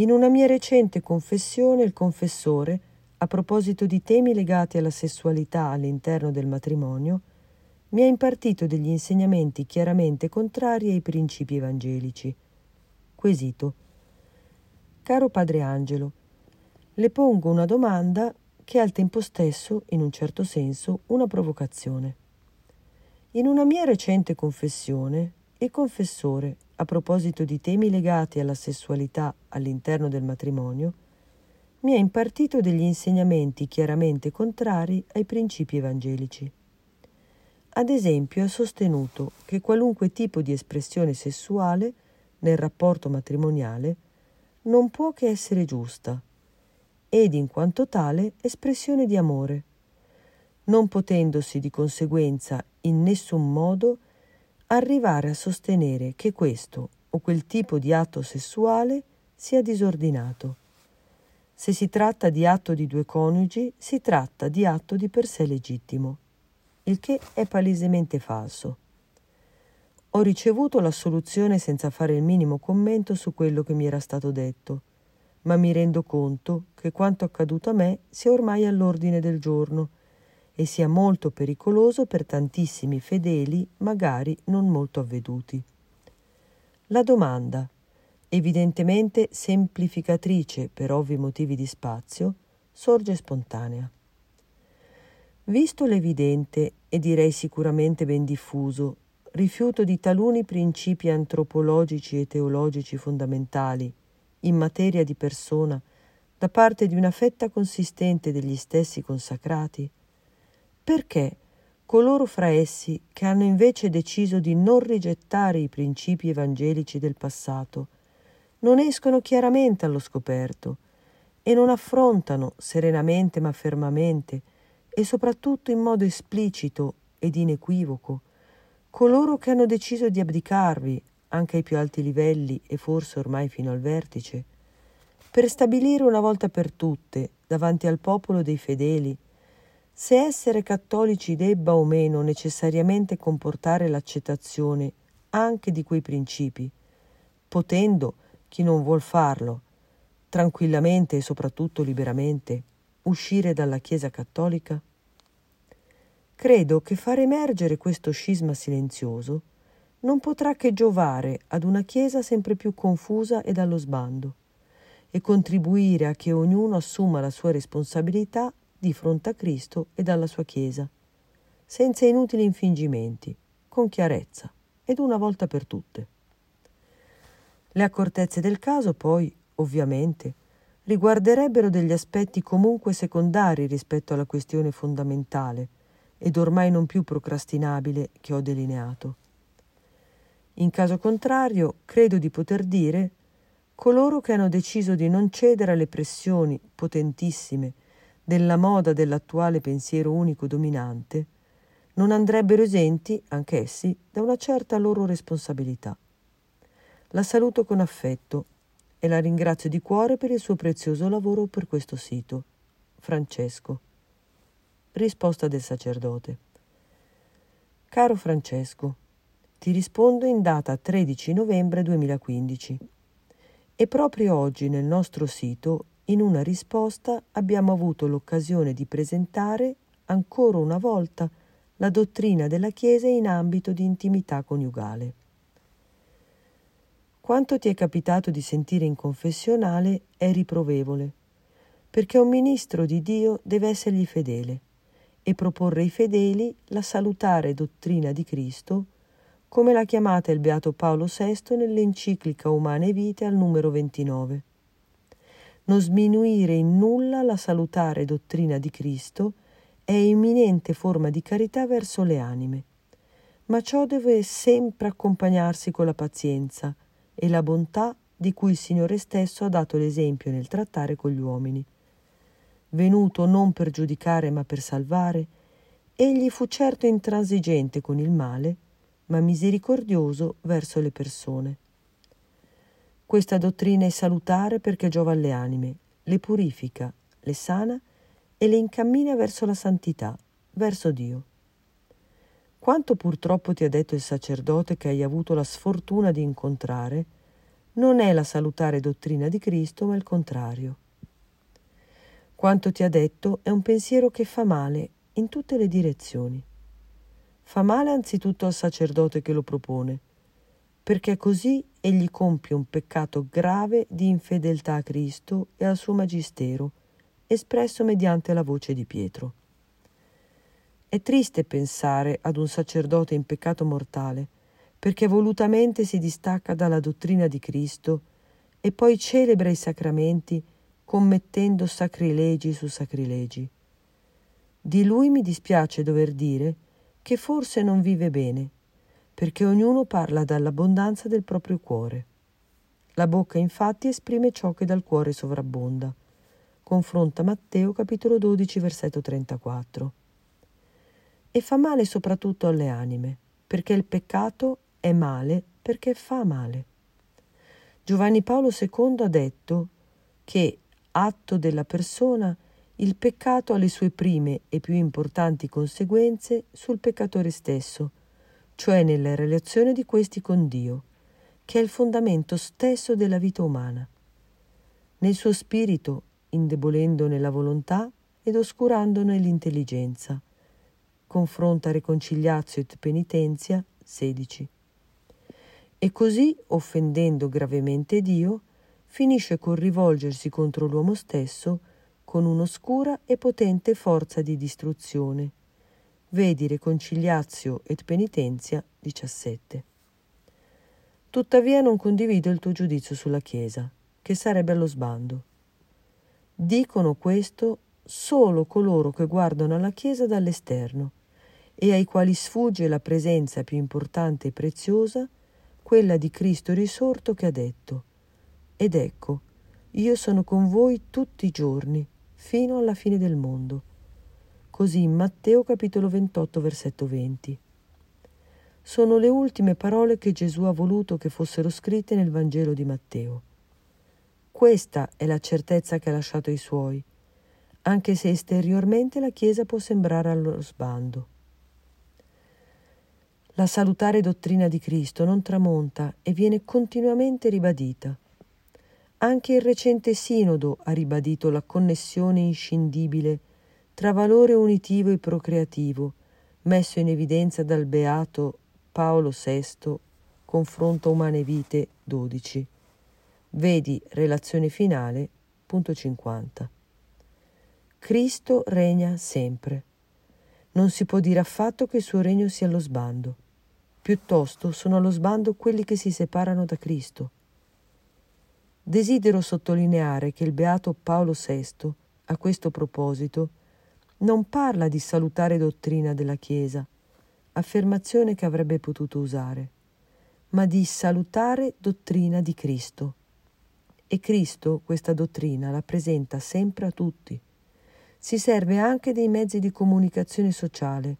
In una mia recente confessione il confessore, a proposito di temi legati alla sessualità all'interno del matrimonio, mi ha impartito degli insegnamenti chiaramente contrari ai principi evangelici. Quesito. Caro Padre Angelo, le pongo una domanda che è al tempo stesso, in un certo senso, una provocazione. In una mia recente confessione, il confessore, a proposito di temi legati alla sessualità all'interno del matrimonio, mi ha impartito degli insegnamenti chiaramente contrari ai principi evangelici. Ad esempio ha sostenuto che qualunque tipo di espressione sessuale nel rapporto matrimoniale non può che essere giusta ed in quanto tale espressione di amore, non potendosi di conseguenza in nessun modo arrivare a sostenere che questo o quel tipo di atto sessuale sia disordinato. Se si tratta di atto di due coniugi, si tratta di atto di per sé legittimo il che è palesemente falso. Ho ricevuto la soluzione senza fare il minimo commento su quello che mi era stato detto, ma mi rendo conto che quanto accaduto a me sia ormai all'ordine del giorno e sia molto pericoloso per tantissimi fedeli, magari non molto avveduti. La domanda, evidentemente semplificatrice per ovvi motivi di spazio, sorge spontanea. Visto l'evidente e direi sicuramente ben diffuso rifiuto di taluni principi antropologici e teologici fondamentali in materia di persona da parte di una fetta consistente degli stessi consacrati, perché coloro fra essi che hanno invece deciso di non rigettare i principi evangelici del passato non escono chiaramente allo scoperto e non affrontano serenamente ma fermamente e soprattutto in modo esplicito ed inequivoco coloro che hanno deciso di abdicarvi anche ai più alti livelli e forse ormai fino al vertice, per stabilire una volta per tutte, davanti al popolo dei fedeli, se essere cattolici debba o meno necessariamente comportare l'accettazione anche di quei principi, potendo, chi non vuol farlo, tranquillamente e soprattutto liberamente, uscire dalla Chiesa cattolica? Credo che far emergere questo scisma silenzioso non potrà che giovare ad una Chiesa sempre più confusa e dallo sbando e contribuire a che ognuno assuma la sua responsabilità di fronte a Cristo e alla sua Chiesa, senza inutili infingimenti, con chiarezza ed una volta per tutte. Le accortezze del caso, poi, ovviamente, riguarderebbero degli aspetti comunque secondari rispetto alla questione fondamentale ed ormai non più procrastinabile che ho delineato. In caso contrario, credo di poter dire coloro che hanno deciso di non cedere alle pressioni potentissime della moda dell'attuale pensiero unico dominante, non andrebbero esenti, anch'essi, da una certa loro responsabilità. La saluto con affetto e la ringrazio di cuore per il suo prezioso lavoro per questo sito. Francesco. Risposta del sacerdote. Caro Francesco, ti rispondo in data 13 novembre 2015. E proprio oggi nel nostro sito, in una risposta, abbiamo avuto l'occasione di presentare ancora una volta la dottrina della Chiesa in ambito di intimità coniugale. Quanto ti è capitato di sentire in confessionale è riprovevole, perché un ministro di Dio deve essergli fedele e proporre ai fedeli la salutare dottrina di Cristo, come l'ha chiamata il Beato Paolo VI nell'enciclica Umane Vite al numero 29. Non sminuire in nulla la salutare dottrina di Cristo è imminente forma di carità verso le anime, ma ciò deve sempre accompagnarsi con la pazienza, e la bontà di cui il Signore stesso ha dato l'esempio nel trattare con gli uomini. Venuto non per giudicare ma per salvare, egli fu certo intransigente con il male, ma misericordioso verso le persone. Questa dottrina è salutare perché giova alle anime, le purifica, le sana e le incammina verso la santità, verso Dio. Quanto purtroppo ti ha detto il sacerdote che hai avuto la sfortuna di incontrare, non è la salutare dottrina di Cristo, ma il contrario. Quanto ti ha detto è un pensiero che fa male in tutte le direzioni. Fa male anzitutto al sacerdote che lo propone, perché così egli compie un peccato grave di infedeltà a Cristo e al suo magistero, espresso mediante la voce di Pietro. È triste pensare ad un sacerdote in peccato mortale, perché volutamente si distacca dalla dottrina di Cristo e poi celebra i sacramenti commettendo sacrilegi su sacrilegi. Di lui mi dispiace dover dire che forse non vive bene, perché ognuno parla dall'abbondanza del proprio cuore. La bocca infatti esprime ciò che dal cuore sovrabbonda. Confronta Matteo capitolo 12 versetto 34. E fa male soprattutto alle anime, perché il peccato è male perché fa male. Giovanni Paolo II ha detto che atto della persona, il peccato ha le sue prime e più importanti conseguenze sul peccatore stesso, cioè nella relazione di questi con Dio, che è il fondamento stesso della vita umana. Nel suo spirito, indebolendone la volontà ed oscurandone l'intelligenza. Confronta Reconciliazio et Penitenzia 16. E così, offendendo gravemente Dio, finisce col rivolgersi contro l'uomo stesso con un'oscura e potente forza di distruzione. Vedi Reconciliazio et Penitenzia 17. Tuttavia non condivido il tuo giudizio sulla Chiesa, che sarebbe allo sbando. Dicono questo solo coloro che guardano alla Chiesa dall'esterno e ai quali sfugge la presenza più importante e preziosa, quella di Cristo risorto che ha detto ed ecco, io sono con voi tutti i giorni, fino alla fine del mondo. Così in Matteo capitolo 28 versetto 20. Sono le ultime parole che Gesù ha voluto che fossero scritte nel Vangelo di Matteo. Questa è la certezza che ha lasciato ai suoi, anche se esteriormente la Chiesa può sembrare allo sbando. La salutare dottrina di Cristo non tramonta e viene continuamente ribadita. Anche il recente sinodo ha ribadito la connessione inscindibile tra valore unitivo e procreativo, messo in evidenza dal beato Paolo VI, confronto umane vite 12. Vedi relazione finale, punto 50. Cristo regna sempre. Non si può dire affatto che il suo regno sia allo sbando. Piuttosto sono allo sbando quelli che si separano da Cristo Desidero sottolineare che il beato Paolo VI, a questo proposito, non parla di salutare dottrina della Chiesa, affermazione che avrebbe potuto usare, ma di salutare dottrina di Cristo. E Cristo questa dottrina la presenta sempre a tutti. Si serve anche dei mezzi di comunicazione sociale,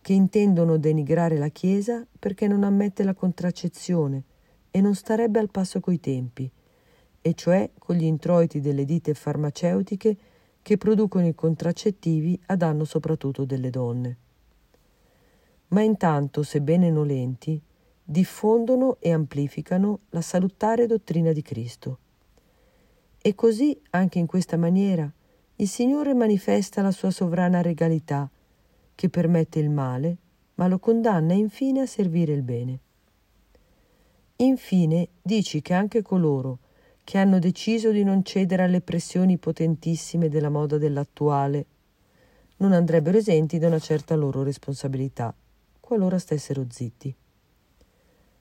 che intendono denigrare la Chiesa perché non ammette la contraccezione e non starebbe al passo coi tempi e cioè con gli introiti delle ditte farmaceutiche che producono i contraccettivi a danno soprattutto delle donne. Ma intanto, sebbene nolenti, diffondono e amplificano la salutare dottrina di Cristo. E così, anche in questa maniera, il Signore manifesta la sua sovrana regalità, che permette il male, ma lo condanna infine a servire il bene. Infine dici che anche coloro che hanno deciso di non cedere alle pressioni potentissime della moda dell'attuale, non andrebbero esenti da una certa loro responsabilità, qualora stessero zitti.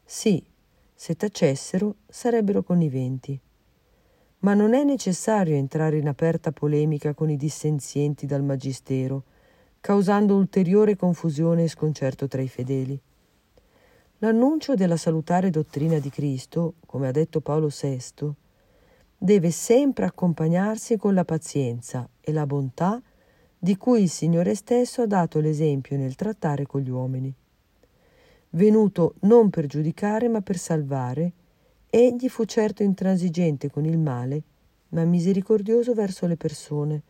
Sì, se tacessero sarebbero conniventi. Ma non è necessario entrare in aperta polemica con i dissenzienti dal Magistero, causando ulteriore confusione e sconcerto tra i fedeli. L'annuncio della salutare dottrina di Cristo, come ha detto Paolo VI, deve sempre accompagnarsi con la pazienza e la bontà di cui il Signore stesso ha dato l'esempio nel trattare con gli uomini. Venuto non per giudicare ma per salvare, egli fu certo intransigente con il male, ma misericordioso verso le persone.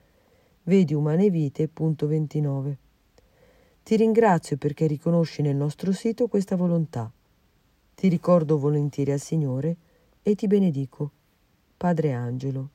Vedi Umane Vite, punto 29. Ti ringrazio perché riconosci nel nostro sito questa volontà. Ti ricordo volentieri al Signore e ti benedico. Padre Angelo.